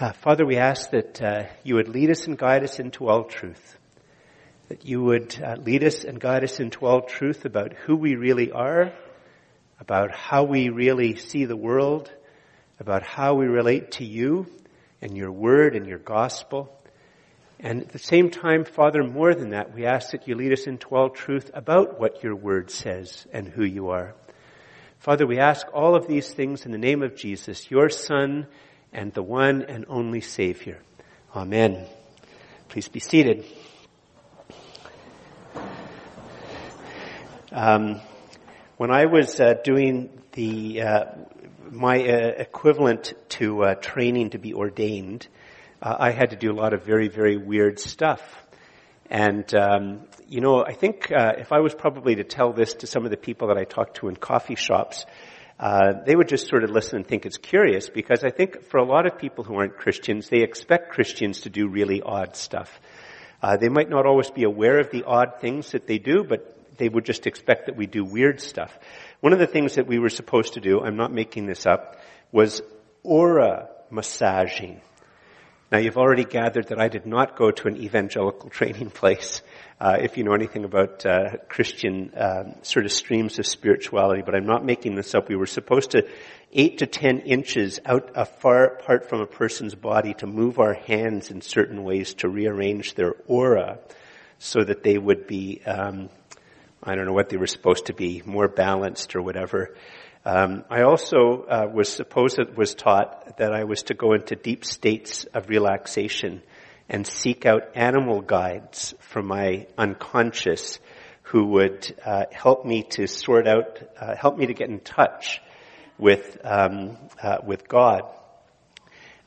Uh, Father, we ask that uh, you would lead us and guide us into all truth. That you would uh, lead us and guide us into all truth about who we really are, about how we really see the world, about how we relate to you and your word and your gospel. And at the same time, Father, more than that, we ask that you lead us into all truth about what your word says and who you are. Father, we ask all of these things in the name of Jesus, your Son, and the one and only Savior. Amen. Please be seated. Um, when I was uh, doing the uh, my uh, equivalent to uh, training to be ordained, uh, I had to do a lot of very very weird stuff. And um, you know, I think uh, if I was probably to tell this to some of the people that I talked to in coffee shops, uh, they would just sort of listen and think it's curious because I think for a lot of people who aren't Christians, they expect Christians to do really odd stuff. Uh, they might not always be aware of the odd things that they do, but they would just expect that we do weird stuff. One of the things that we were supposed to do, I'm not making this up, was aura massaging. Now you've already gathered that I did not go to an evangelical training place uh, if you know anything about uh, Christian um, sort of streams of spirituality, but I'm not making this up. We were supposed to eight to ten inches out a far apart from a person's body to move our hands in certain ways to rearrange their aura so that they would be, um, I don't know what they were supposed to be, more balanced or whatever. Um, I also uh, was supposed was taught that I was to go into deep states of relaxation and seek out animal guides from my unconscious who would uh, help me to sort out, uh, help me to get in touch with um, uh, with God.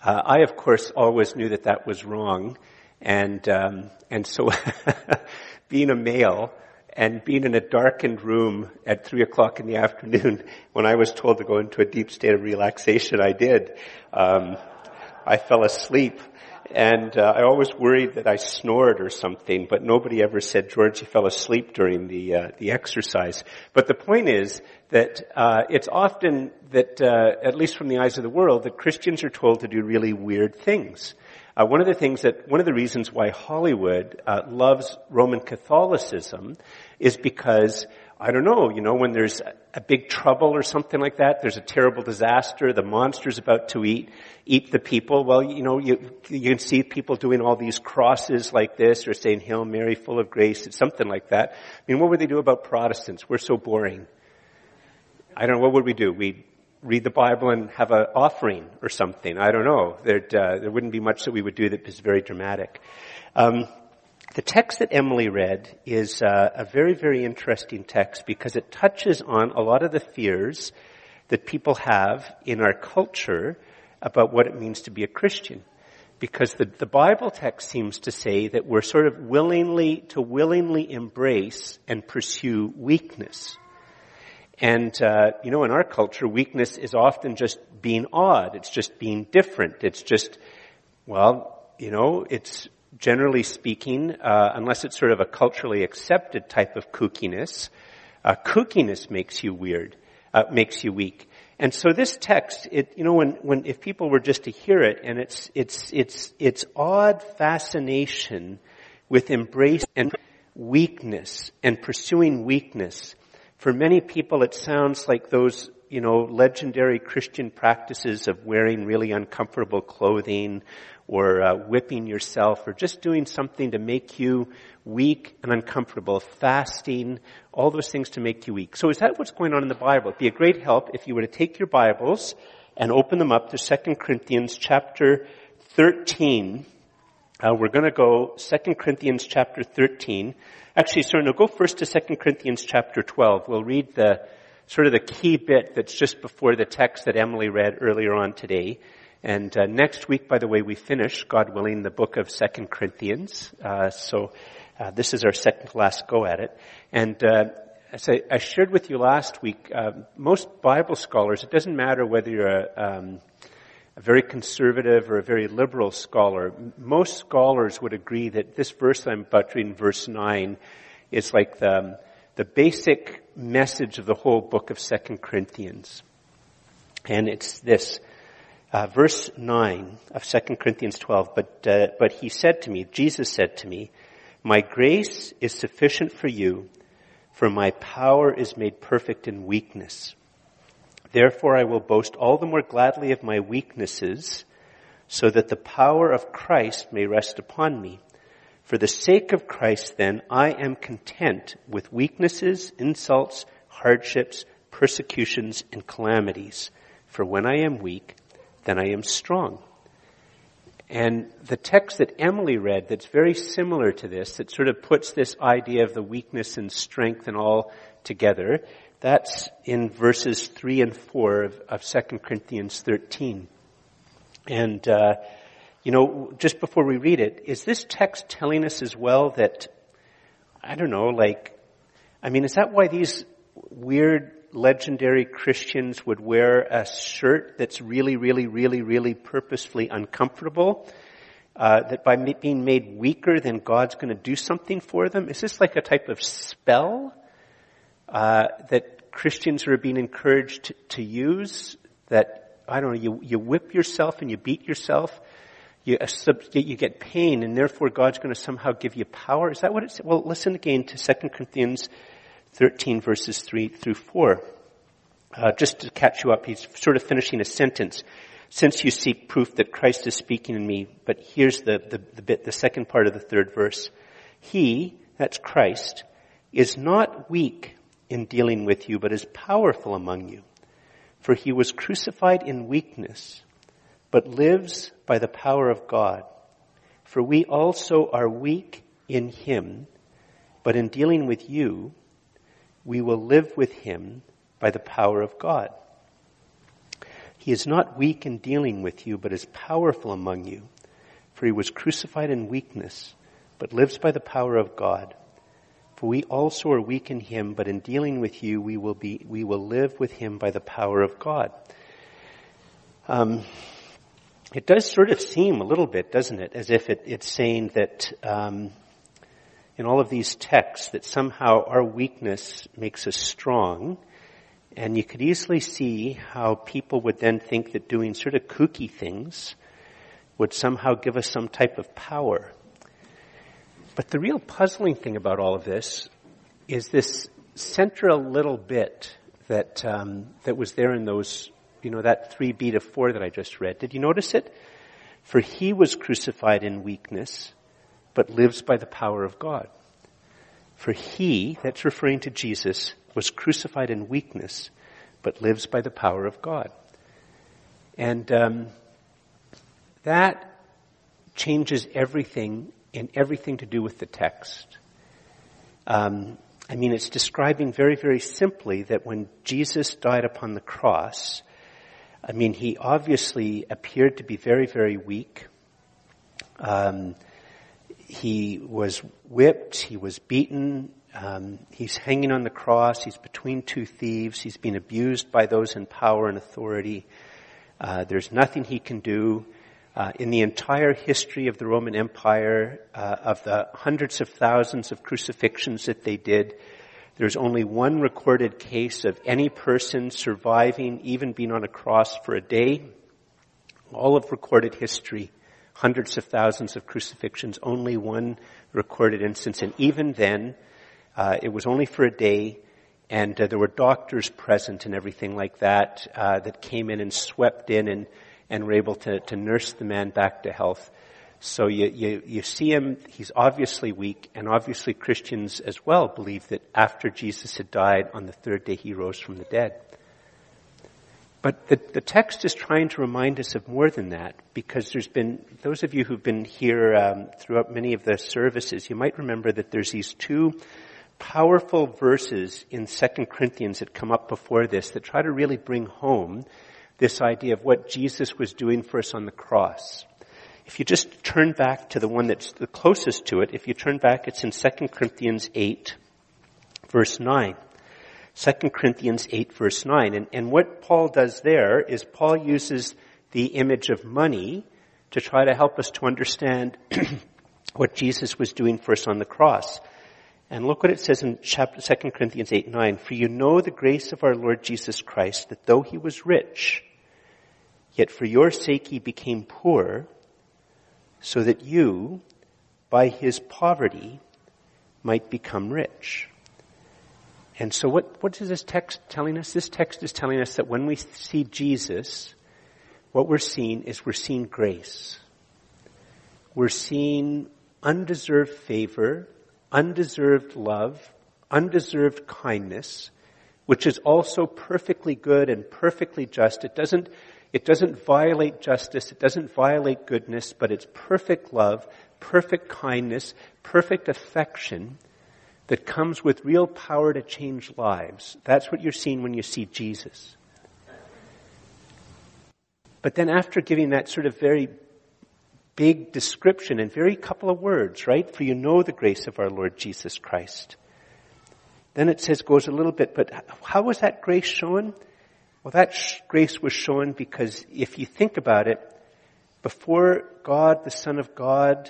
Uh, I, of course, always knew that that was wrong, and um, and so being a male and being in a darkened room at three o'clock in the afternoon, when I was told to go into a deep state of relaxation, I did. Um, I fell asleep and uh, I always worried that I snored or something, but nobody ever said, George, you fell asleep during the uh, the exercise. But the point is that uh, it's often that, uh, at least from the eyes of the world, that Christians are told to do really weird things. Uh, one of the things that, one of the reasons why Hollywood uh, loves Roman Catholicism is because I don't know, you know, when there's a big trouble or something like that, there's a terrible disaster, the monster's about to eat, eat the people. Well, you know, you, you can see people doing all these crosses like this or saying, Hail Mary, full of grace, it's something like that. I mean, what would they do about Protestants? We're so boring. I don't know, what would we do? We'd read the Bible and have an offering or something. I don't know. There'd, uh, there wouldn't be much that we would do that is very dramatic. Um, the text that Emily read is uh, a very, very interesting text because it touches on a lot of the fears that people have in our culture about what it means to be a Christian. Because the, the Bible text seems to say that we're sort of willingly to willingly embrace and pursue weakness. And, uh, you know, in our culture, weakness is often just being odd. It's just being different. It's just, well, you know, it's generally speaking, uh, unless it's sort of a culturally accepted type of kookiness, uh, kookiness makes you weird, uh, makes you weak. And so this text, it, you know, when, when, if people were just to hear it and it's, it's, it's, it's odd fascination with embrace and weakness and pursuing weakness. For many people it sounds like those, you know, legendary Christian practices of wearing really uncomfortable clothing or uh, whipping yourself or just doing something to make you weak and uncomfortable, fasting, all those things to make you weak. So is that what's going on in the Bible? It'd be a great help if you were to take your Bibles and open them up to 2 Corinthians chapter 13. Uh, we're going to go 2 Corinthians chapter 13. Actually, sorry, no, go first to 2 Corinthians chapter 12. We'll read the sort of the key bit that's just before the text that Emily read earlier on today. And uh, next week, by the way, we finish, God willing, the book of Second Corinthians. Uh, so uh, this is our second to last go at it. And uh, as I, I, shared with you last week, uh, most Bible scholars, it doesn't matter whether you're a, um, a very conservative or a very liberal scholar, most scholars would agree that this verse I'm buttering, verse 9, is like the, the basic message of the whole book of Second Corinthians. And it's this, Uh, verse 9 of 2 Corinthians 12, but, uh, but he said to me, Jesus said to me, my grace is sufficient for you, for my power is made perfect in weakness. Therefore I will boast all the more gladly of my weaknesses, so that the power of Christ may rest upon me. For the sake of Christ then, I am content with weaknesses, insults, hardships, persecutions, and calamities. For when I am weak, then I am strong. And the text that Emily read that's very similar to this, that sort of puts this idea of the weakness and strength and all together, that's in verses 3 and 4 of, of 2 Corinthians 13. And, uh, you know, just before we read it, is this text telling us as well that, I don't know, like, I mean, is that why these weird legendary Christians would wear a shirt that's really, really, really, really purposefully uncomfortable, uh, that by being made weaker, then God's going to do something for them? Is this like a type of spell uh, that Christians are being encouraged to, use? That I don't know, you you whip yourself and you beat yourself. You, uh, you get pain and therefore God's going to somehow give you power. Is that what it's, well, listen again to 2 Corinthians 13 verses 3 through 4. Uh, just to catch you up, he's sort of finishing a sentence. Since you seek proof that Christ is speaking in me, but here's the, the, the bit, the second part of the third verse. He, that's Christ, is not weak in dealing with you, but is powerful among you. For he was crucified in weakness, but lives by the power of God. For we also are weak in him, but in dealing with you, we will live with him by the power of God. He is not weak in dealing with you, but is powerful among you. For he was crucified in weakness, but lives by the power of God. For we also are weak in him, but in dealing with you, we will be, we will live with him by the power of God. Um, it does sort of seem a little bit, doesn't it, as if it, it's saying that um, in all of these texts that somehow our weakness makes us strong. And you could easily see how people would then think that doing sort of kooky things would somehow give us some type of power. But the real puzzling thing about all of this is this central little bit that um, that was there in those, you know, that three B to four that I just read. Did you notice it? For he was crucified in weakness, but lives by the power of God. For he, that's referring to Jesus, was crucified in weakness, but lives by the power of God. And um, that changes everything in everything to do with the text. Um, I mean, it's describing very, very simply that when Jesus died upon the cross, I mean, he obviously appeared to be very, very weak. Um, he was whipped, he was beaten, um, he's hanging on the cross, he's between two thieves, he's being abused by those in power and authority. Uh, there's nothing he can do. Uh, in the entire history of the Roman Empire, uh, of the hundreds of thousands of crucifixions that they did, there's only one recorded case of any person surviving, even being on a cross for a day. All of recorded history hundreds of thousands of crucifixions, only one recorded instance. And even then, uh, it was only for a day, and uh, there were doctors present and everything like that uh, that came in and swept in and, and were able to, to nurse the man back to health. So you, you, you see him, he's obviously weak, and obviously Christians as well believe that after Jesus had died, on the third day he rose from the dead. But the, the text is trying to remind us of more than that because there's been, those of you who've been here um, throughout many of the services, you might remember that there's these two powerful verses in 2 Corinthians that come up before this that try to really bring home this idea of what Jesus was doing for us on the cross. If you just turn back to the one that's the closest to it, if you turn back, it's in 2 Corinthians 8, verse 9. 2 Corinthians 8 verse 9. And, and what Paul does there is Paul uses the image of money to try to help us to understand what Jesus was doing for us on the cross. And look what it says in chapter 2 Corinthians 8, 9. For you know the grace of our Lord Jesus Christ, that though he was rich, Yet for your sake he became poor, so that you, by his poverty, might become rich. And so what, what is this text telling us? This text is telling us that when we see Jesus, what we're seeing is we're seeing grace. We're seeing undeserved favor, undeserved love, undeserved kindness, which is also perfectly good and perfectly just. It doesn't, it doesn't violate justice. It doesn't violate goodness, but it's perfect love, perfect kindness, perfect affection that comes with real power to change lives. That's what you're seeing when you see Jesus. But then after giving that sort of very big description in very couple of words, right? For you know the grace of our Lord Jesus Christ. Then it says, goes a little bit, but how was that grace shown? Well, that grace was shown because if you think about it, before God, the Son of God,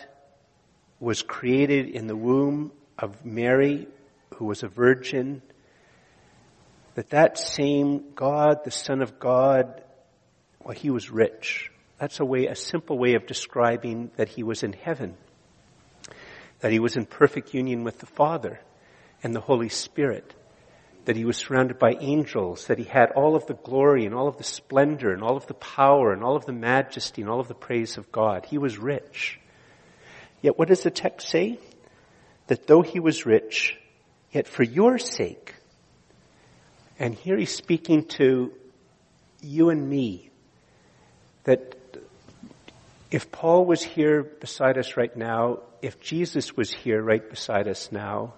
was created in the womb of Mary, who was a virgin, that that same God, the Son of God, well, he was rich. That's a way, a simple way of describing that he was in heaven. That he was in perfect union with the Father and the Holy Spirit. That he was surrounded by angels. That he had all of the glory and all of the splendor and all of the power and all of the majesty and all of the praise of God. He was rich. Yet what does the text say? That though he was rich, yet for your sake, and here he's speaking to you and me, that if Paul was here beside us right now, if Jesus was here right beside us now,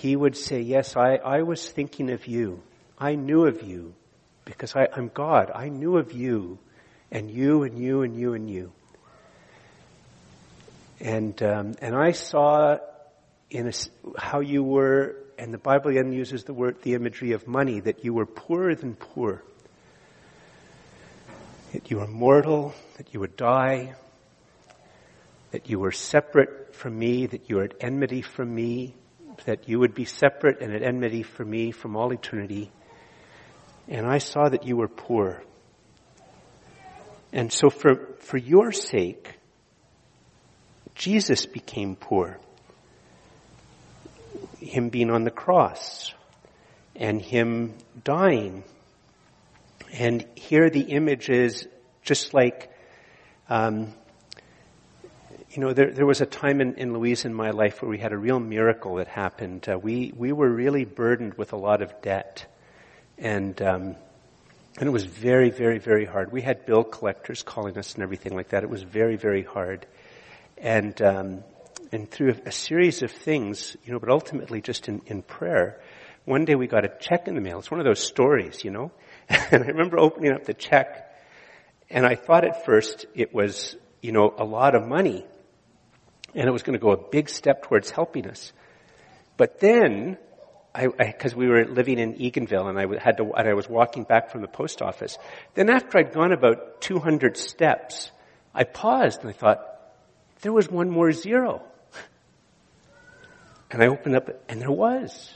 he would say, yes, I, I was thinking of you. I knew of you because I, I'm God. I knew of you and you and you and you and you. And, um, and I saw in a, how you were, and the Bible again uses the word, the imagery of money, that you were poorer than poor that you were mortal, that you would die, that you were separate from me, that you were at enmity from me, that you would be separate and at enmity for me from all eternity. And I saw that you were poor. And so for, for your sake, Jesus became poor. Him being on the cross and Him dying and here the image is just like, um, you know, there, there was a time in, in Louise in my life where we had a real miracle that happened. Uh, we, we were really burdened with a lot of debt. And, um, and it was very, very, very hard. We had bill collectors calling us and everything like that. It was very, very hard. And, um, and through a, series of things, you know, but ultimately just in, in prayer, one day we got a check in the mail. It's one of those stories, you know. And I remember opening up the check and I thought at first it was, you know, a lot of money and it was going to go a big step towards helping us. But then, I, because we were living in Eganville and I had to, and I was walking back from the post office. Then after I'd gone about 200 steps, I paused and I thought, there was one more zero. And I opened up and there was.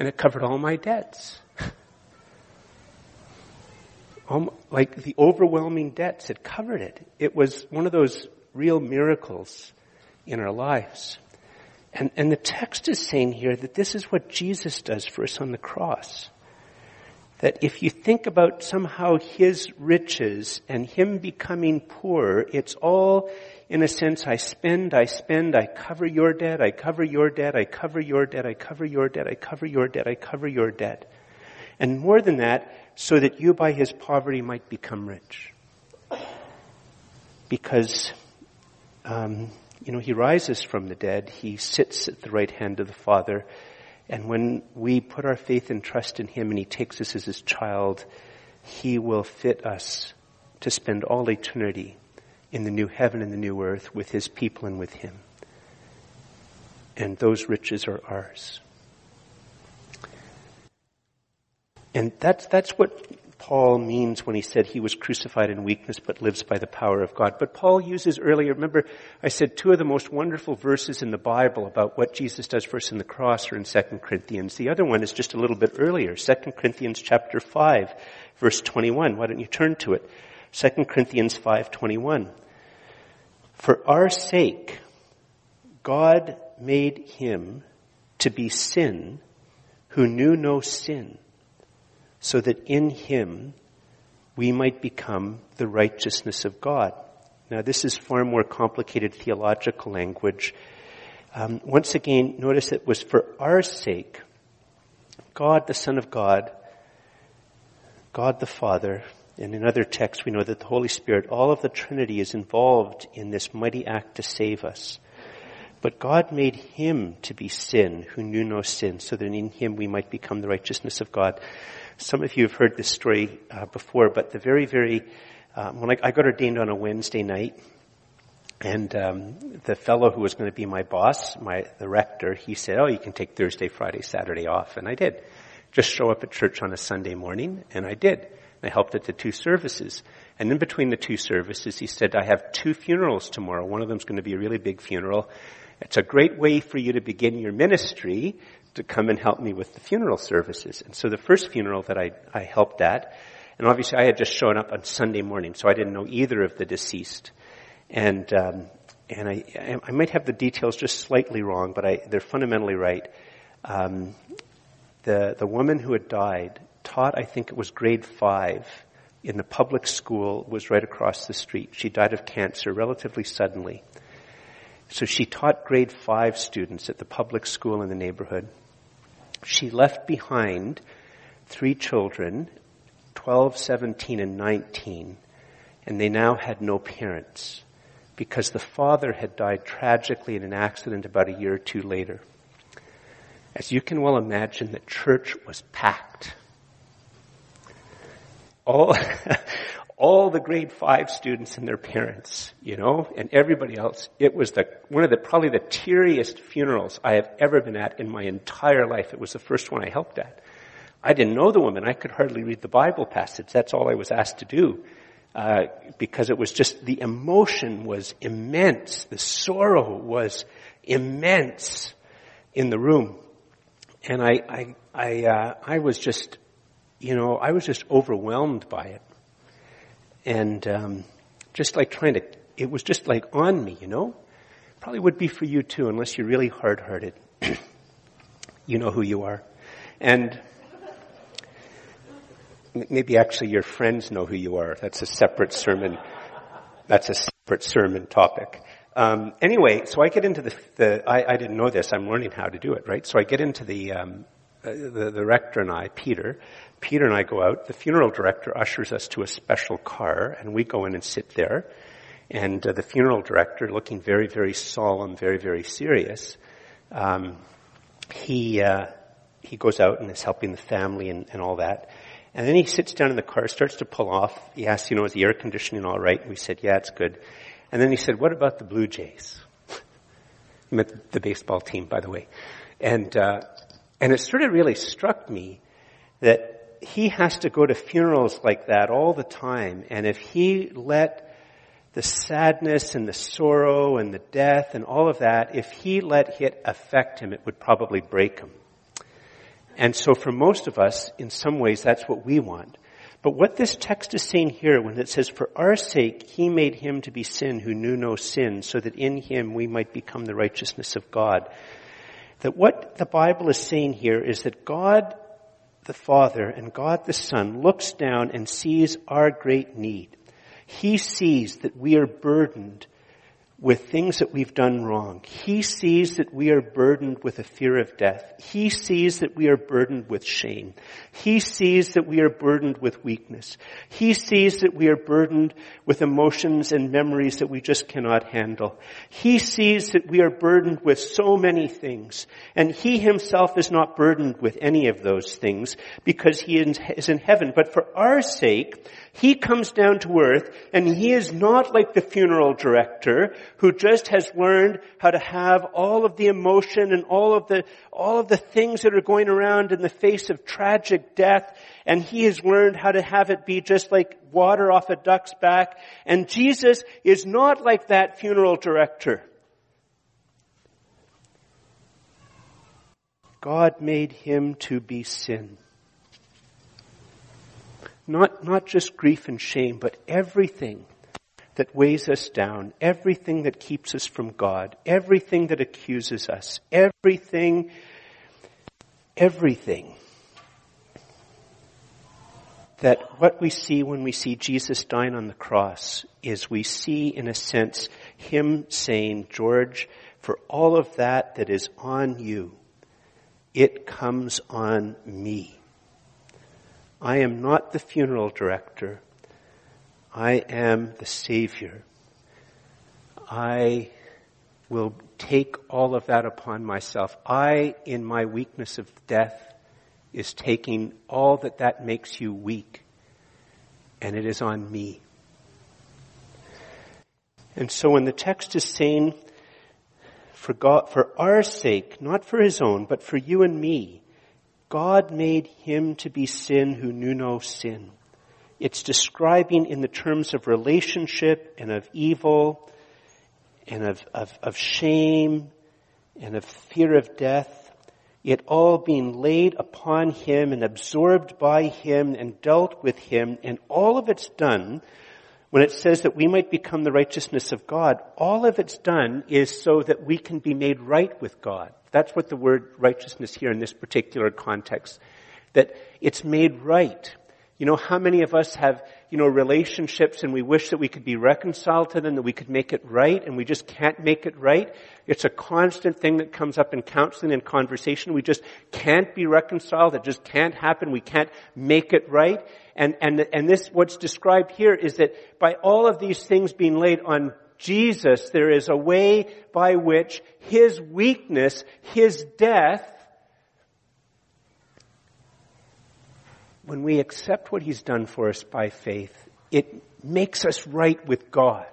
And it covered all my debts like the overwhelming debts had covered it. It was one of those real miracles in our lives. And, and the text is saying here that this is what Jesus does for us on the cross. That if you think about somehow his riches and him becoming poor, it's all in a sense, I spend, I spend, I cover your debt, I cover your debt, I cover your debt, I cover your debt, I cover your debt, I cover your debt. And more than that, so that you by his poverty might become rich. Because, um, you know, he rises from the dead, he sits at the right hand of the Father, and when we put our faith and trust in him and he takes us as his child, he will fit us to spend all eternity in the new heaven and the new earth with his people and with him. And those riches are ours. And that's, that's what Paul means when he said he was crucified in weakness but lives by the power of God. But Paul uses earlier, remember I said two of the most wonderful verses in the Bible about what Jesus does us in the cross are in 2 Corinthians. The other one is just a little bit earlier, 2 Corinthians chapter 5 verse 21. Why don't you turn to it? 2 Corinthians 5:21. For our sake God made him to be sin who knew no sin, so that in him we might become the righteousness of God. Now this is far more complicated theological language. Um, once again, notice it was for our sake. God, the Son of God, God the Father, and in other texts we know that the Holy Spirit, all of the Trinity is involved in this mighty act to save us. But God made him to be sin who knew no sin so that in him we might become the righteousness of God. Some of you have heard this story uh, before, but the very, very, um, when I, I, got ordained on a Wednesday night, and um, the fellow who was going to be my boss, my the rector, he said, "Oh, you can take Thursday, Friday, Saturday off," and I did. Just show up at church on a Sunday morning, and I did. I helped at the two services. And in between the two services, he said, I have two funerals tomorrow. One of them's going to be a really big funeral, it's a great way for you to begin your ministry to come and help me with the funeral services. And so the first funeral that I, I helped at, and obviously I had just shown up on Sunday morning, so I didn't know either of the deceased. And, um, and I, I might have the details just slightly wrong, but I, they're fundamentally right. Um, the, the woman who had died taught, I think it was grade five, in the public school, was right across the street. She died of cancer relatively suddenly. So she taught grade five students at the public school in the neighborhood. She left behind three children, 12, 17, and 19, and they now had no parents because the father had died tragically in an accident about a year or two later. As you can well imagine, the church was packed. All, all the grade five students and their parents, you know, and everybody else. It was the, one of the, probably the teariest funerals I have ever been at in my entire life. It was the first one I helped at. I didn't know the woman. I could hardly read the Bible passage. That's all I was asked to do. Uh, because it was just, the emotion was immense. The sorrow was immense in the room. And I, I, I, uh, I was just, you know, I was just overwhelmed by it and um, just like trying to, it was just like on me, you know. Probably would be for you too, unless you're really hard-hearted. you know who you are, and maybe actually your friends know who you are. That's a separate sermon. That's a separate sermon topic. Um, anyway, so I get into the, the I, I, didn't know this. I'm learning how to do it, right? So I get into the, um, uh, the, the rector and I, Peter, Peter and I go out. The funeral director ushers us to a special car, and we go in and sit there. And uh, the funeral director, looking very, very solemn, very, very serious, um, he uh, he goes out and is helping the family and, and all that. And then he sits down in the car, starts to pull off. He asks, you know, is the air conditioning all right? And we said, yeah, it's good. And then he said, what about the Blue Jays? meant the baseball team, by the way. And uh, and it sort of really struck me that he has to go to funerals like that all the time. And if he let the sadness and the sorrow and the death and all of that, if he let it affect him, it would probably break him. And so for most of us, in some ways, that's what we want. But what this text is saying here when it says, for our sake, he made him to be sin who knew no sin, so that in him we might become the righteousness of God. That what the Bible is saying here is that God the Father and God the Son looks down and sees our great need. He sees that we are burdened with things that we've done wrong. He sees that we are burdened with a fear of death. He sees that we are burdened with shame. He sees that we are burdened with weakness. He sees that we are burdened with emotions and memories that we just cannot handle. He sees that we are burdened with so many things. And He Himself is not burdened with any of those things because He is in heaven. But for our sake, he comes down to earth and he is not like the funeral director who just has learned how to have all of the emotion and all of the, all of the things that are going around in the face of tragic death and he has learned how to have it be just like water off a duck's back. And Jesus is not like that funeral director. God made him to be sin Not, not just grief and shame, but everything that weighs us down, everything that keeps us from God, everything that accuses us, everything, everything that what we see when we see Jesus dying on the cross is we see, in a sense, Him saying, George, for all of that that is on you, it comes on me. I am not the funeral director. I am the Savior. I will take all of that upon myself. I, in my weakness of death, is taking all that that makes you weak, and it is on me. And so when the text is saying, for God, for our sake, not for his own, but for you and me, God made him to be sin who knew no sin. It's describing in the terms of relationship and of evil and of, of, of shame and of fear of death it all being laid upon him and absorbed by him and dealt with him, and all of it's done when it says that we might become the righteousness of God, all of it's done is so that we can be made right with God. That's what the word righteousness here in this particular context, that it's made right. You know, how many of us have, you know, relationships and we wish that we could be reconciled to them, that we could make it right, and we just can't make it right? It's a constant thing that comes up in counseling and conversation. We just can't be reconciled. It just can't happen. We can't make it right. And, and, and this, what's described here is that by all of these things being laid on Jesus, there is a way by which His weakness, His death, when we accept what He's done for us by faith, it makes us right with God.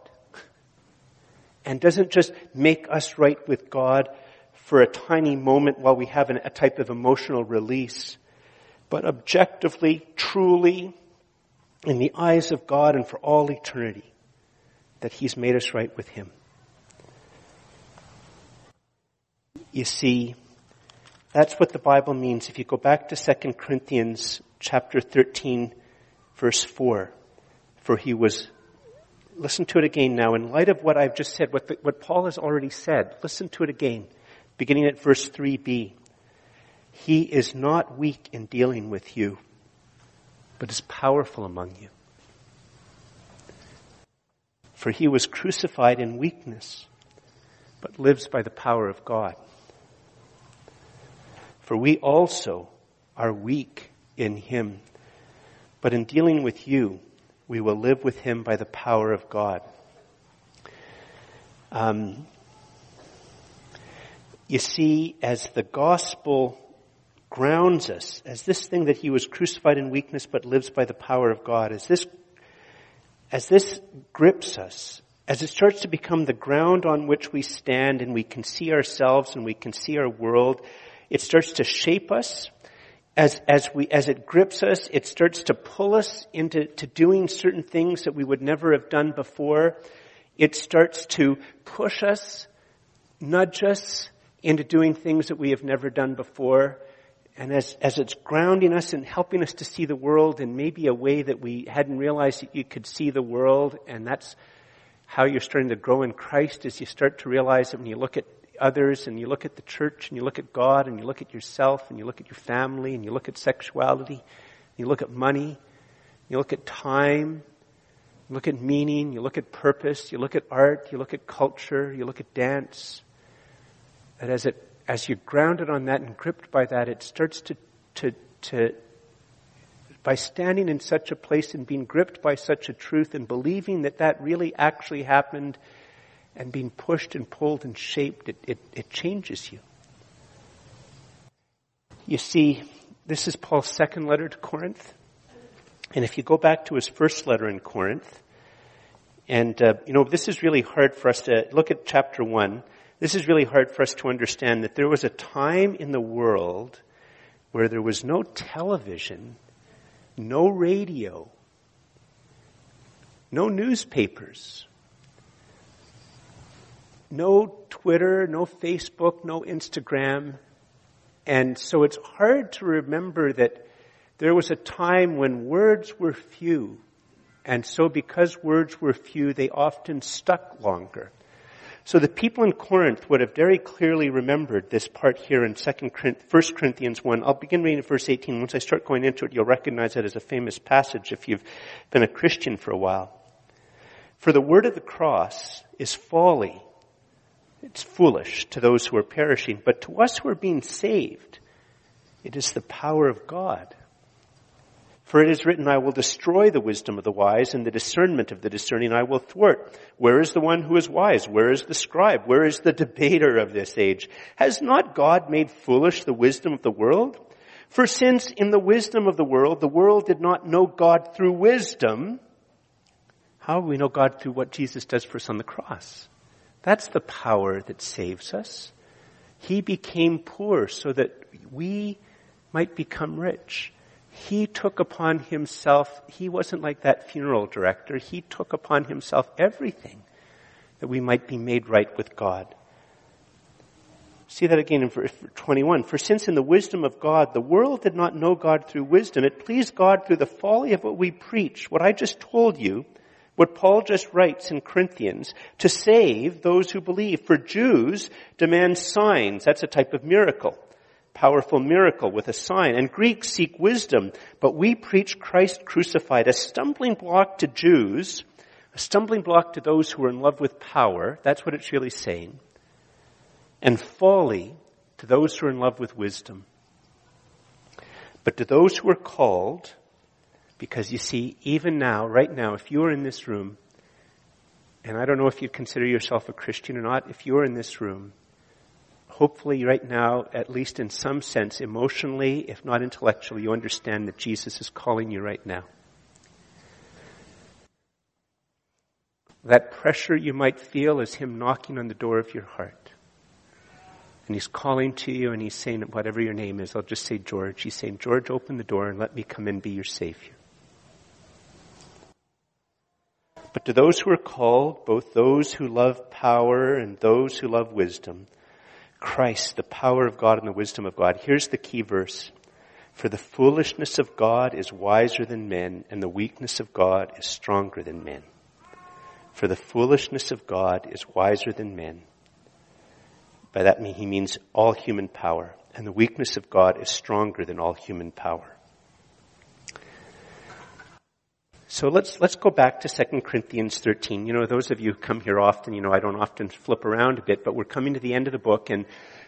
And doesn't just make us right with God for a tiny moment while we have an, a type of emotional release, but objectively, truly, in the eyes of God and for all eternity, that He's made us right with Him. You see, that's what the Bible means. If you go back to 2 Corinthians chapter 13, verse 4. For he was, listen to it again now, in light of what I've just said, what, the, what Paul has already said, listen to it again, beginning at verse 3b. He is not weak in dealing with you, but is powerful among you. For he was crucified in weakness, but lives by the power of God. For we also are weak in Him. But in dealing with you, we will live with Him by the power of God. Um, you see, as the gospel grounds us, as this thing that He was crucified in weakness but lives by the power of God, as this, as this grips us, as it starts to become the ground on which we stand and we can see ourselves and we can see our world, it starts to shape us as, as we, as it grips us, it starts to pull us into to doing certain things that we would never have done before. It starts to push us, nudge us into doing things that we have never done before. And as, as it's grounding us and helping us to see the world in maybe a way that we hadn't realized that you could see the world, and that's how you're starting to grow in Christ as you start to realize that when you look at others and you look at the church and you look at God and you look at yourself and you look at your family and you look at sexuality, you look at money, you look at time, you look at meaning, you look at purpose, you look at art, you look at culture, you look at dance. That as it, as you're grounded on that and gripped by that, it starts to, to, to, by standing in such a place and being gripped by such a truth and believing that that really actually happened and being pushed and pulled and shaped, it, it, it changes you. You see, this is Paul's second letter to Corinth. And if you go back to his first letter in Corinth, and, uh, you know, this is really hard for us to look at chapter one. This is really hard for us to understand that there was a time in the world where there was no television, no radio, no newspapers, no Twitter, no Facebook, no Instagram. And so it's hard to remember that There was a time when words were few, and so because words were few, they often stuck longer. So the people in Corinth would have very clearly remembered this part here in 2 1 Corinthians 1. I'll begin reading verse 18. Once I start going into it, you'll recognize it as a famous passage if you've been a Christian for a while. For the word of the cross is folly. It's foolish to those who are perishing, but to us who are being saved, it is the power of God. For it is written, I will destroy the wisdom of the wise and the discernment of the discerning I will thwart. Where is the one who is wise? Where is the scribe? Where is the debater of this age? Has not God made foolish the wisdom of the world? For since in the wisdom of the world, the world did not know God through wisdom, how do we know God through what Jesus does for us on the cross? That's the power that saves us. He became poor so that we might become rich. He took upon himself, he wasn't like that funeral director, he took upon himself everything that we might be made right with God. See that again in verse 21. For since in the wisdom of God, the world did not know God through wisdom, it pleased God through the folly of what we preach, what I just told you, what Paul just writes in Corinthians, to save those who believe. For Jews demand signs. That's a type of miracle powerful miracle with a sign. And Greeks seek wisdom, but we preach Christ crucified, a stumbling block to Jews, a stumbling block to those who are in love with power. That's what it's really saying. And folly to those who are in love with wisdom. But to those who are called, because you see, even now, right now, if you are in this room, and I don't know if you consider yourself a Christian or not, if you are in this room, hopefully right now, at least in some sense, emotionally, if not intellectually, you understand that Jesus is calling you right now. That pressure you might feel is Him knocking on the door of your heart. And He's calling to you and He's saying, whatever your name is, I'll just say George. He's saying, George, open the door and let me come in and be your Savior. But to those who are called, both those who love power and those who love wisdom, Christ, the power of God and the wisdom of God. Here's the key verse. For the foolishness of God is wiser than men, and the weakness of God is stronger than men. For the foolishness of God is wiser than men. By that he means all human power, and the weakness of God is stronger than all human power. So let's, let's go back to 2 Corinthians 13. You know, those of you who come here often, you know, I don't often flip around a bit, but we're coming to the end of the book and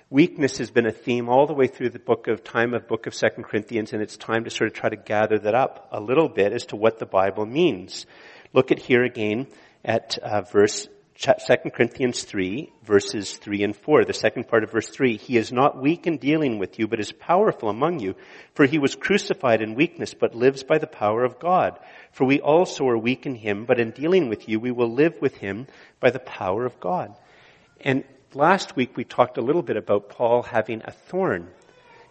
weakness has been a theme all the way through the book of time of book of 2 Corinthians and it's time to sort of try to gather that up a little bit as to what the Bible means. Look at here again at uh, verse 2 Corinthians 3, verses 3 and 4, the second part of verse 3. He is not weak in dealing with you, but is powerful among you. For he was crucified in weakness, but lives by the power of God. For we also are weak in him, but in dealing with you, we will live with him by the power of God. And last week we talked a little bit about Paul having a thorn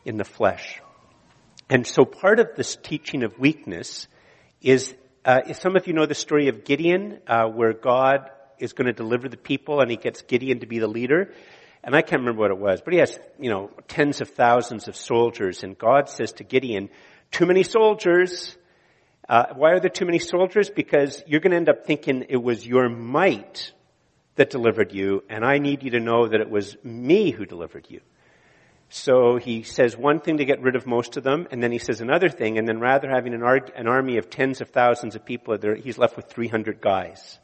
in the flesh. And so part of this teaching of weakness is, uh, some of you know the story of Gideon, uh, where God is going to deliver the people and he gets Gideon to be the leader. And I can't remember what it was, but he has, you know, tens of thousands of soldiers and God says to Gideon, too many soldiers. Uh, why are there too many soldiers? Because you're going to end up thinking it was your might that delivered you and I need you to know that it was me who delivered you. So he says one thing to get rid of most of them, and then he says another thing, and then rather having an, ar- an army of tens of thousands of people, he's left with 300 guys.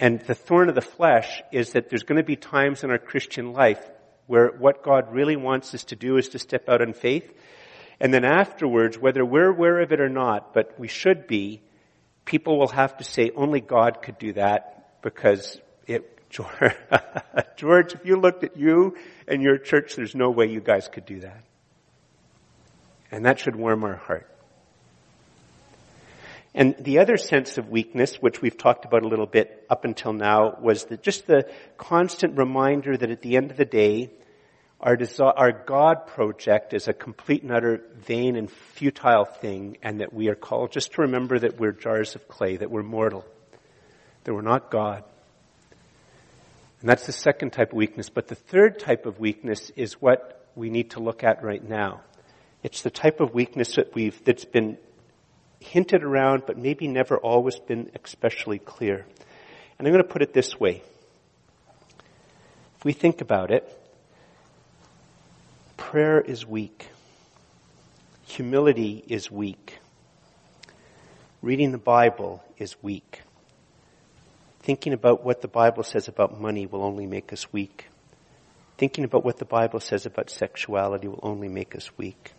And the thorn of the flesh is that there's going to be times in our Christian life where what God really wants us to do is to step out in faith. And then afterwards, whether we're aware of it or not, but we should be, people will have to say only God could do that because it, George, George, if you looked at you and your church, there's no way you guys could do that. And that should warm our heart. And the other sense of weakness, which we've talked about a little bit up until now, was the, just the constant reminder that at the end of the day, our, our God project is a complete and utter vain and futile thing, and that we are called just to remember that we're jars of clay, that we're mortal, that we're not God. And that's the second type of weakness. But the third type of weakness is what we need to look at right now. It's the type of weakness that we've, that's been hinted around, but maybe never always been especially clear. And I'm going to put it this way. If we think about it, prayer is weak. Humility is weak. Reading the Bible is weak. Thinking about what the Bible says about money will only make us weak. Thinking about what the Bible says about sexuality will only make us weak.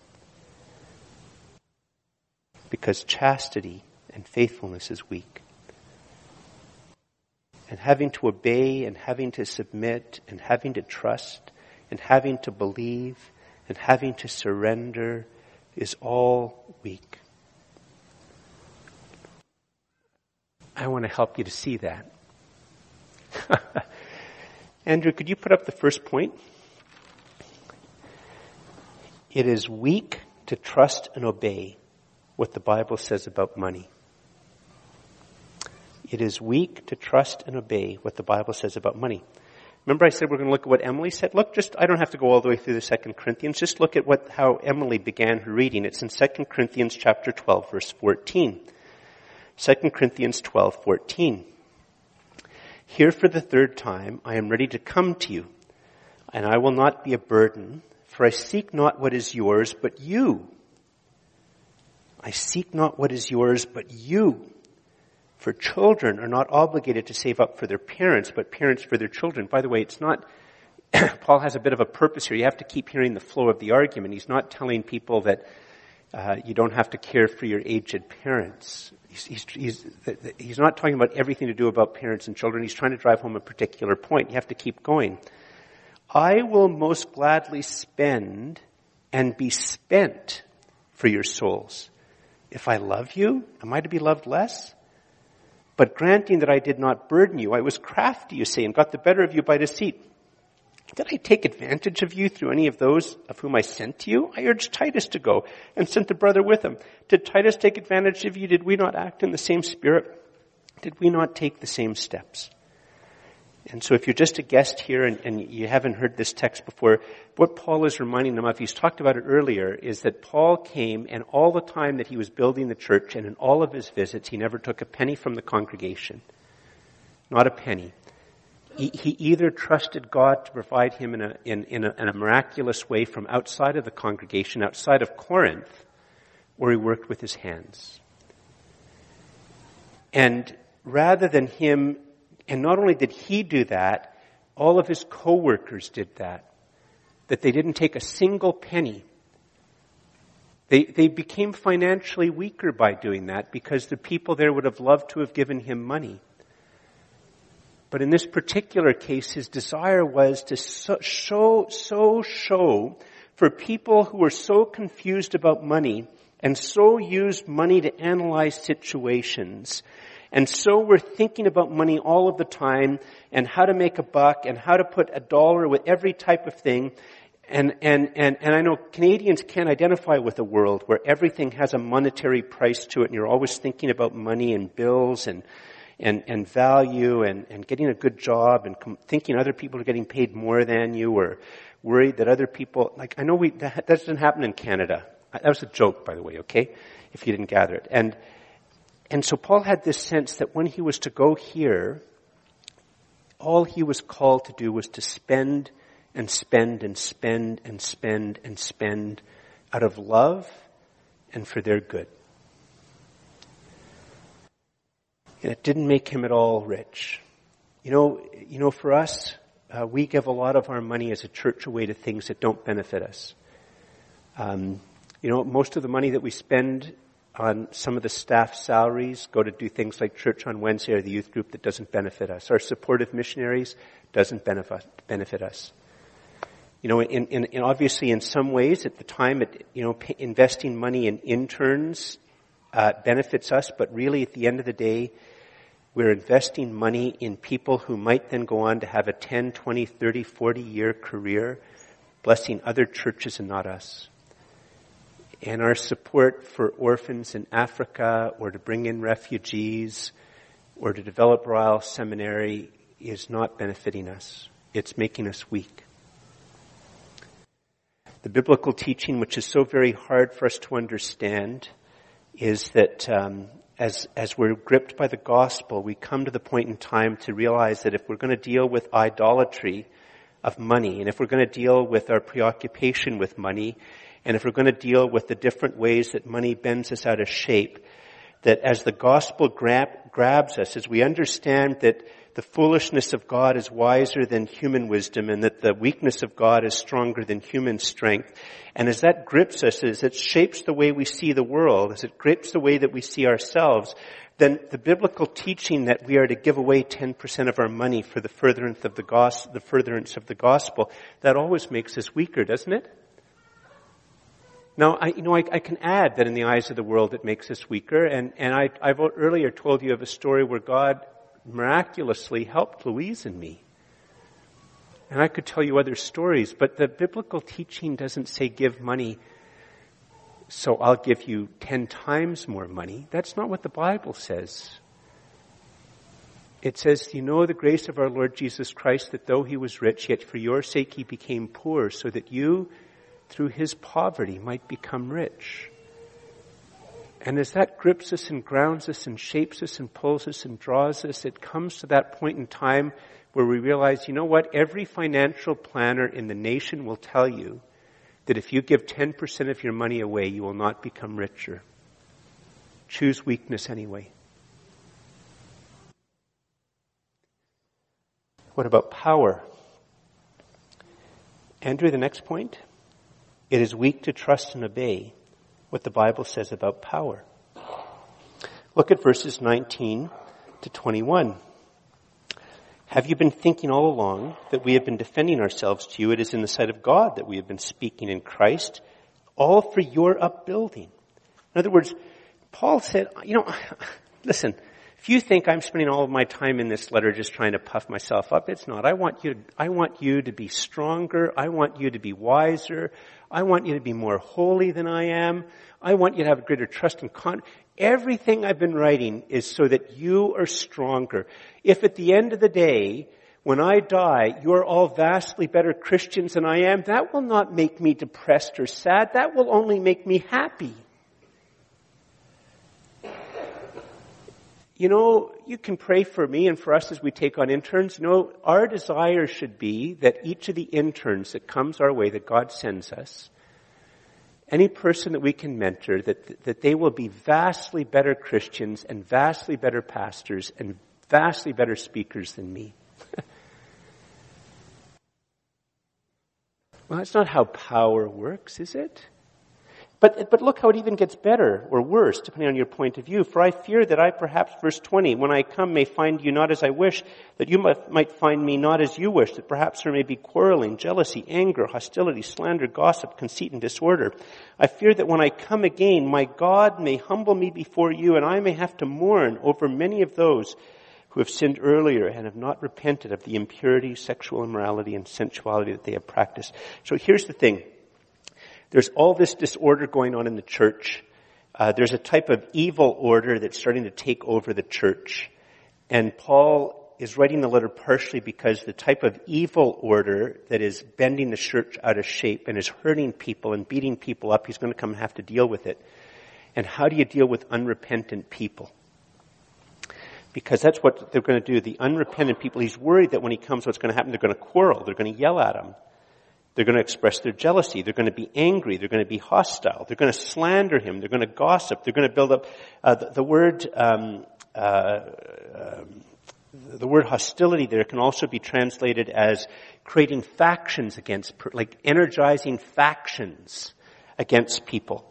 Because chastity and faithfulness is weak. And having to obey and having to submit and having to trust and having to believe and having to surrender is all weak. I want to help you to see that. Andrew, could you put up the first point? It is weak to trust and obey what the Bible says about money. It is weak to trust and obey what the Bible says about money. Remember I said we're going to look at what Emily said? Look, just, I don't have to go all the way through the Second Corinthians. Just look at what, how Emily began her reading. It's in Second Corinthians chapter 12 verse 14. 2 Corinthians 12, 14. Here for the third time, I am ready to come to you, and I will not be a burden, for I seek not what is yours, but you. I seek not what is yours, but you. For children are not obligated to save up for their parents, but parents for their children. By the way, it's not, Paul has a bit of a purpose here. You have to keep hearing the flow of the argument. He's not telling people that uh, you don't have to care for your aged parents. He's, he's, he's, he's not talking about everything to do about parents and children. He's trying to drive home a particular point. You have to keep going. I will most gladly spend and be spent for your souls. If I love you, am I to be loved less? But granting that I did not burden you, I was crafty, you say, and got the better of you by deceit. Did I take advantage of you through any of those of whom I sent to you? I urged Titus to go and sent the brother with him. Did Titus take advantage of you? Did we not act in the same spirit? Did we not take the same steps? And so if you're just a guest here and, and, you haven't heard this text before, what Paul is reminding them of, he's talked about it earlier, is that Paul came and all the time that he was building the church and in all of his visits, he never took a penny from the congregation. Not a penny he, he either trusted God to provide him in a, in, in, a, in a miraculous way from outside of the congregation, outside of Corinth, or he worked with his hands. And rather than him, and not only did he do that, all of his co-workers did that. That they didn't take a single penny. They, they became financially weaker by doing that because the people there would have loved to have given him money. But in this particular case, his desire was to so, show, so show for people who were so confused about money and so used money to analyze situations and so we're thinking about money all of the time and how to make a buck and how to put a dollar with every type of thing. And, and, and, and I know Canadians can't identify with a world where everything has a monetary price to it and you're always thinking about money and bills and, and, and value and, and getting a good job and com- thinking other people are getting paid more than you or worried that other people, like I know we, that, that doesn't happen in Canada. That was a joke, by the way, okay? If you didn't gather it. And, and so Paul had this sense that when he was to go here, all he was called to do was to spend and spend and spend and spend and spend out of love and for their good. And it didn't make him at all rich. You know, you know, for us, uh, we give a lot of our money as a church away to things that don't benefit us. Um, you know, most of the money that we spend on some of the staff salaries go to do things like church on Wednesday or the youth group that doesn't benefit us. Our supportive missionaries doesn't benefit, benefit us. You know, in, in, in obviously in some ways at the time, it, you know, investing money in interns uh, benefits us, but really at the end of the day, we're investing money in people who might then go on to have a 10, 20, 30, 40 year career, blessing other churches and not us. And our support for orphans in Africa or to bring in refugees or to develop Royal Seminary is not benefiting us. It's making us weak. The biblical teaching, which is so very hard for us to understand, is that um, as as we're gripped by the gospel, we come to the point in time to realize that if we're going to deal with idolatry of money, and if we're going to deal with our preoccupation with money, and if we're going to deal with the different ways that money bends us out of shape, that as the gospel grab, grabs us, as we understand that the foolishness of God is wiser than human wisdom and that the weakness of God is stronger than human strength. And as that grips us, as it shapes the way we see the world, as it grips the way that we see ourselves, then the biblical teaching that we are to give away 10% of our money for the furtherance of the gospel, the furtherance of the gospel, that always makes us weaker, doesn't it? Now, I, you know, I, I, can add that in the eyes of the world it makes us weaker, and, and I, I've earlier told you of a story where God miraculously helped Louise and me. And I could tell you other stories, but the biblical teaching doesn't say give money, so I'll give you ten times more money. That's not what the Bible says. It says, you know the grace of our Lord Jesus Christ, that though he was rich, yet for your sake he became poor, so that you, through his poverty, might become rich. And as that grips us and grounds us and shapes us and pulls us and draws us, it comes to that point in time where we realize, you know what? Every financial planner in the nation will tell you that if you give 10% of your money away, you will not become richer. Choose weakness anyway. What about power? Andrew, the next point. It is weak to trust and obey what the Bible says about power. Look at verses 19 to 21. Have you been thinking all along that we have been defending ourselves to you? It is in the sight of God that we have been speaking in Christ, all for your upbuilding. In other words, Paul said, you know, listen, if you think I'm spending all of my time in this letter just trying to puff myself up, it's not. I want you, I want you to be stronger. I want you to be wiser. I want you to be more holy than I am. I want you to have greater trust and con. Everything I've been writing is so that you are stronger. If at the end of the day, when I die, you're all vastly better Christians than I am, that will not make me depressed or sad. That will only make me happy. You know, you can pray for me and for us as we take on interns. You know, our desire should be that each of the interns that comes our way, that God sends us, any person that we can mentor, that, that they will be vastly better Christians and vastly better pastors and vastly better speakers than me. well, that's not how power works, is it? But, but look how it even gets better or worse, depending on your point of view. For I fear that I perhaps, verse 20, when I come may find you not as I wish, that you might, find me not as you wish, that perhaps there may be quarreling, jealousy, anger, hostility, slander, gossip, conceit, and disorder. I fear that when I come again, my God may humble me before you, and I may have to mourn over many of those who have sinned earlier and have not repented of the impurity, sexual immorality, and sensuality that they have practiced. So here's the thing. There's all this disorder going on in the church. Uh, there's a type of evil order that's starting to take over the church. And Paul is writing the letter partially because the type of evil order that is bending the church out of shape and is hurting people and beating people up, he's going to come and have to deal with it. And how do you deal with unrepentant people? Because that's what they're going to do. The unrepentant people, he's worried that when he comes, what's going to happen? They're going to quarrel. They're going to yell at him. They're going to express their jealousy. They're going to be angry. They're going to be hostile. They're going to slander him. They're going to gossip. They're going to build up uh, the, the, word. Um, uh, um, the word hostility there can also be translated as creating factions against, like energizing factions against people.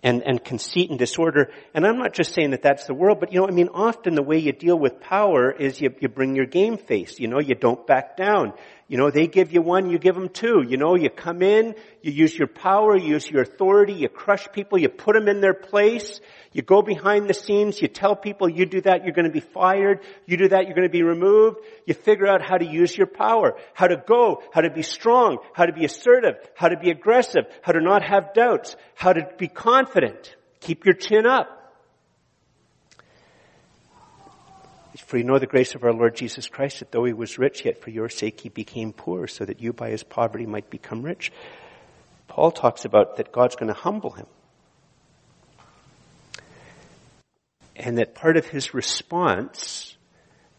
And, and conceit and disorder. And I'm not just saying that that's the world, but you know, I mean, often the way you deal with power is you, you bring your game face. You know, you don't back down. You know, they give you one, you give them two. You know, you come in, you use your power, you use your authority, you crush people, you put them in their place, you go behind the scenes, you tell people you do that, you're going to be fired, you do that, you're going to be removed. You figure out how to use your power, how to go, how to be strong, how to be assertive, how to be aggressive, how to not have doubts, how to be confident. Keep your chin up. For you know the grace of our Lord Jesus Christ, that though he was rich, yet for your sake he became poor, so that you by his poverty might become rich. Paul talks about that God's going to humble him. And that part of his response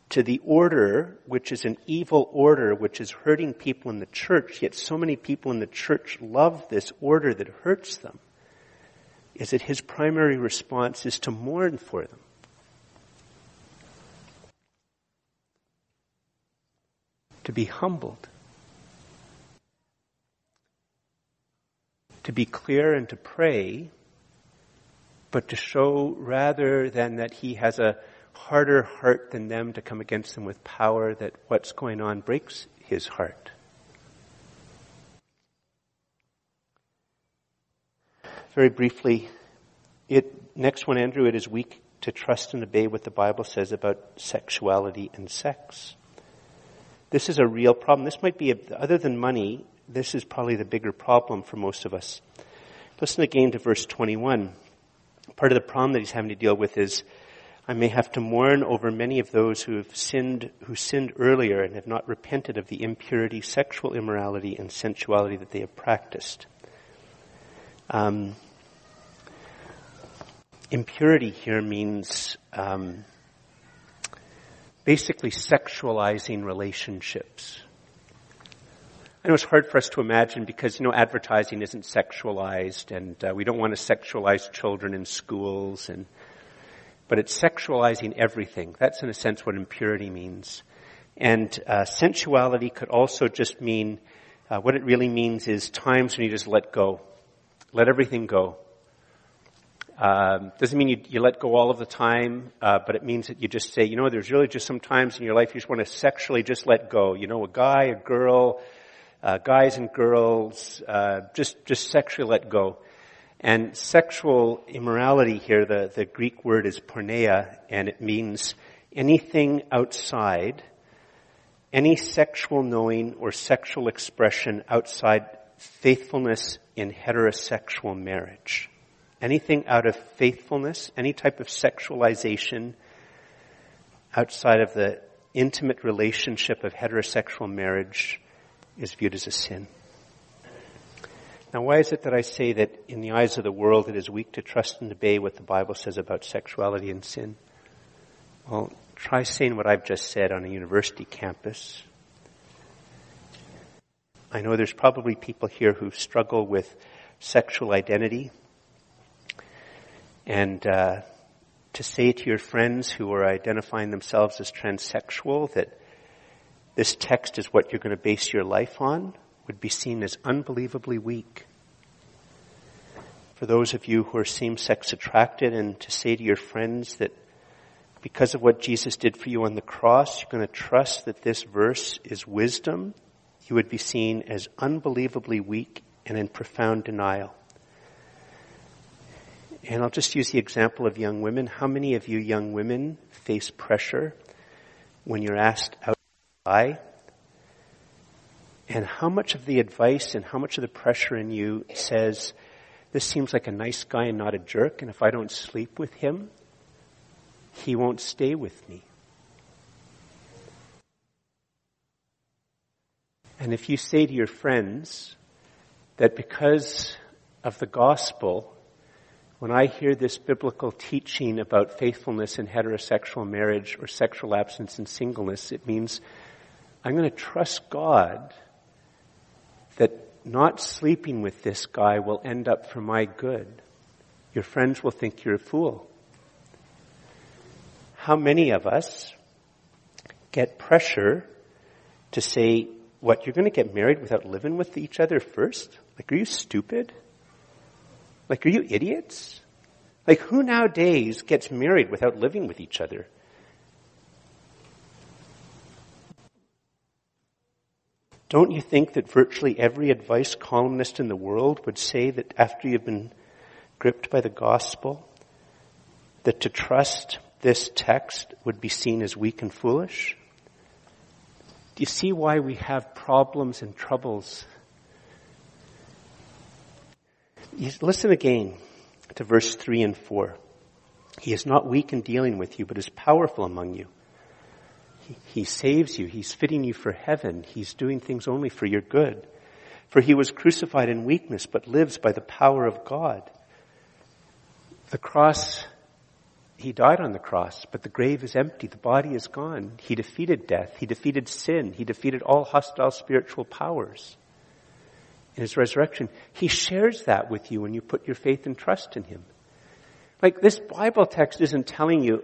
to the order, which is an evil order, which is hurting people in the church, yet so many people in the church love this order that hurts them, is that his primary response is to mourn for them. To be humbled. To be clear and to pray, but to show rather than that he has a harder heart than them to come against them with power, that what's going on breaks his heart. Very briefly, it, next one, Andrew, it is weak to trust and obey what the Bible says about sexuality and sex. This is a real problem. This might be, a, other than money, this is probably the bigger problem for most of us. Listen again to verse 21. Part of the problem that he's having to deal with is I may have to mourn over many of those who have sinned, who sinned earlier and have not repented of the impurity, sexual immorality, and sensuality that they have practiced. Um, impurity here means um, basically sexualizing relationships. I know it's hard for us to imagine because, you know, advertising isn't sexualized and uh, we don't want to sexualize children in schools and but it's sexualizing everything. That's in a sense what impurity means. And uh, sensuality could also just mean, uh, what it really means is times when you just let go. Let everything go. Um, doesn't mean you, you, let go all of the time, uh, but it means that you just say, you know, there's really just some times in your life you just want to sexually just let go. You know, a guy, a girl, uh, guys and girls, uh, just just sexually let go. And sexual immorality here, the, the Greek word is porneia, and it means anything outside, any sexual knowing or sexual expression outside faithfulness in heterosexual marriage. Anything out of faithfulness, any type of sexualization outside of the intimate relationship of heterosexual marriage is viewed as a sin. Now, why is it that I say that in the eyes of the world it is weak to trust and obey what the Bible says about sexuality and sin? Well, try saying what I've just said on a university campus. I know there's probably people here who struggle with sexual identity. And uh, to say to your friends who are identifying themselves as transsexual that this text is what you're going to base your life on, would be seen as unbelievably weak. For those of you who are same-sex attracted and to say to your friends that because of what Jesus did for you on the cross, you're going to trust that this verse is wisdom, you would be seen as unbelievably weak and in profound denial. And I'll just use the example of young women. How many of you young women face pressure when you're asked out to and how much of the advice and how much of the pressure in you says, this seems like a nice guy and not a jerk, and if I don't sleep with him, he won't stay with me. And if you say to your friends that because of the gospel, when I hear this biblical teaching about faithfulness in heterosexual marriage or sexual absence and singleness, it means I'm going to trust God that not sleeping with this guy will end up for my good. Your friends will think you're a fool. How many of us get pressure to say, what, you're going to get married without living with each other first? Like, are you stupid? Like, are you idiots? Like, who nowadays gets married without living with each other? Don't you think that virtually every advice columnist in the world would say that after you've been gripped by the gospel, that to trust this text would be seen as weak and foolish? Do you see why we have problems and troubles? Listen again to verse 3 and 4. He is not weak in dealing with you, but is powerful among you. He saves you. He's fitting you for heaven. He's doing things only for your good. For he was crucified in weakness, but lives by the power of God. The cross, he died on the cross, but the grave is empty. The body is gone. He defeated death. He defeated sin. He defeated all hostile spiritual powers. In his resurrection, he shares that with you when you put your faith and trust in him. Like this Bible text isn't telling you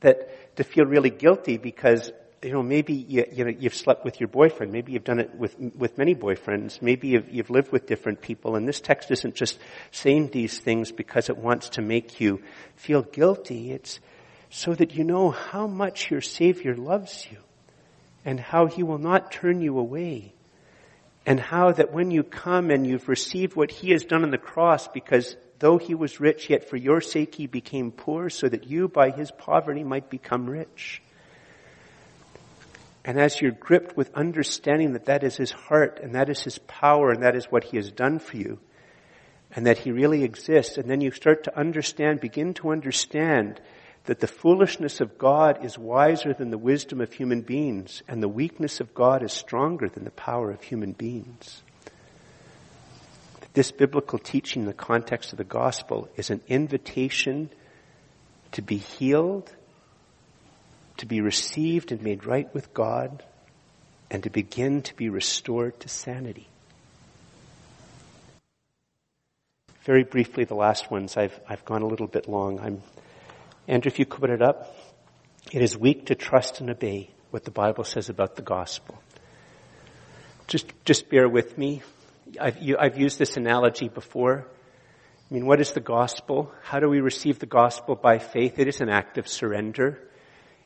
that to feel really guilty because you know, maybe you, you know, you've slept with your boyfriend. Maybe you've done it with, with many boyfriends. Maybe you've, you've lived with different people. And this text isn't just saying these things because it wants to make you feel guilty. It's so that you know how much your Savior loves you and how He will not turn you away. And how that when you come and you've received what He has done on the cross because though He was rich, yet for your sake He became poor so that you by His poverty might become rich. And as you're gripped with understanding that that is His heart and that is His power and that is what He has done for you and that He really exists, and then you start to understand, begin to understand that the foolishness of God is wiser than the wisdom of human beings and the weakness of God is stronger than the power of human beings. This biblical teaching in the context of the gospel is an invitation to be healed to be received and made right with God, and to begin to be restored to sanity. Very briefly, the last ones, I've, I've gone a little bit long. I'm, Andrew, if you could put it up. It is weak to trust and obey what the Bible says about the gospel. Just, just bear with me. I've, you, I've used this analogy before. I mean, what is the gospel? How do we receive the gospel by faith? It is an act of surrender.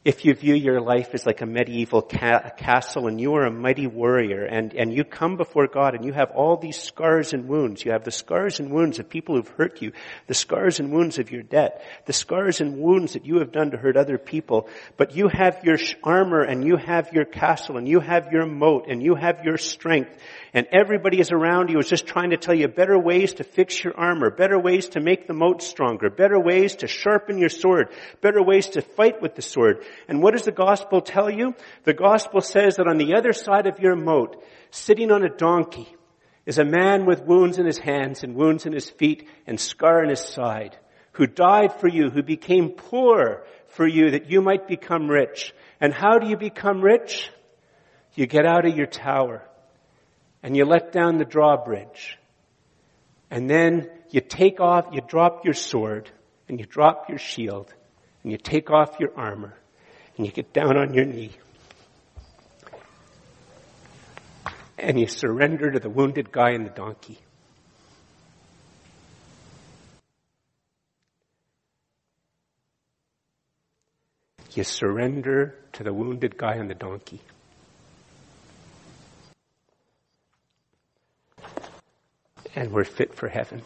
If you view your life as like a medieval ca- castle and you are a mighty warrior and, and you come before God and you have all these scars and wounds. You have the scars and wounds of people who've hurt you, the scars and wounds of your debt, the scars and wounds that you have done to hurt other people, but you have your armor and you have your castle and you have your moat and you have your strength and everybody is around you is just trying to tell you better ways to fix your armor, better ways to make the moat stronger, better ways to sharpen your sword, better ways to fight with the sword. And what does the gospel tell you? The gospel says that on the other side of your moat, sitting on a donkey, is a man with wounds in his hands and wounds in his feet and scar in his side, who died for you, who became poor for you that you might become rich. And how do you become rich? You get out of your tower and you let down the drawbridge. And then you take off, you drop your sword and you drop your shield and you take off your armor and you get down on your knee and you surrender to the wounded guy and the donkey. You surrender to the wounded guy and the donkey. and we're fit for heaven.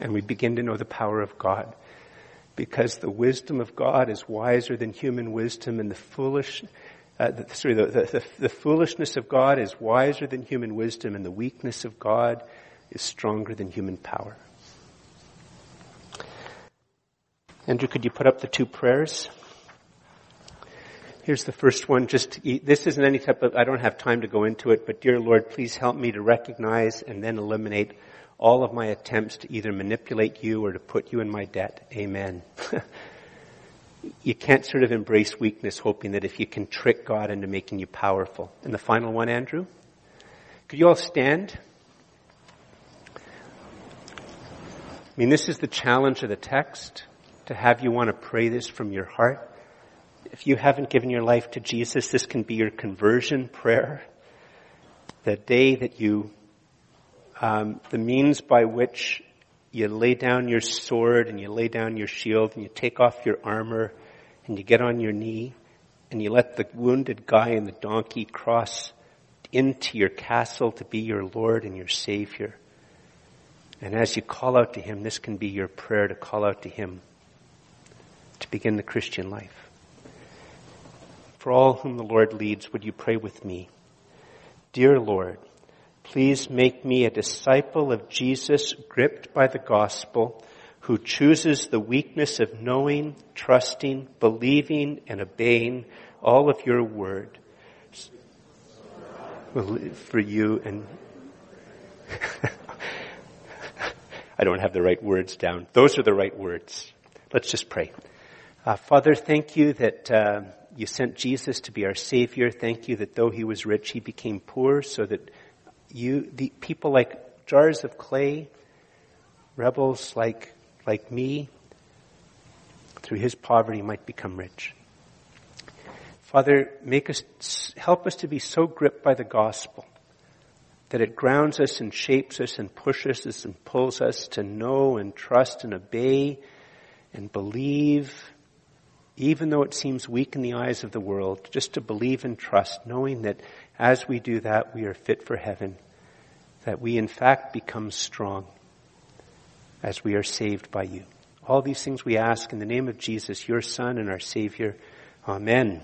And we begin to know the power of God. Because the wisdom of God is wiser than human wisdom and the foolish, uh, the, sorry, the, the, the foolishness of God is wiser than human wisdom and the weakness of God is stronger than human power. Andrew, could you put up the two prayers? Here's the first one. Just, this isn't any type of, I don't have time to go into it, but dear Lord, please help me to recognize and then eliminate all of my attempts to either manipulate you or to put you in my debt. Amen. you can't sort of embrace weakness hoping that if you can trick God into making you powerful. And the final one, Andrew? Could you all stand? I mean, this is the challenge of the text, to have you want to pray this from your heart if you haven't given your life to Jesus, this can be your conversion prayer. The day that you, um, the means by which you lay down your sword and you lay down your shield and you take off your armor and you get on your knee and you let the wounded guy and the donkey cross into your castle to be your Lord and your Savior. And as you call out to Him, this can be your prayer to call out to Him to begin the Christian life. For all whom the Lord leads, would you pray with me? Dear Lord, please make me a disciple of Jesus gripped by the gospel who chooses the weakness of knowing, trusting, believing, and obeying all of your word for you and I don't have the right words down. Those are the right words. Let's just pray. Uh, Father, thank you that uh, you sent Jesus to be our Savior. Thank you that though he was rich, he became poor so that you, the people like jars of clay, rebels like, like me, through his poverty might become rich. Father, make us, help us to be so gripped by the gospel that it grounds us and shapes us and pushes us and pulls us to know and trust and obey and believe, even though it seems weak in the eyes of the world, just to believe and trust, knowing that as we do that, we are fit for heaven, that we in fact become strong as we are saved by you. All these things we ask in the name of Jesus, your Son and our Savior. Amen.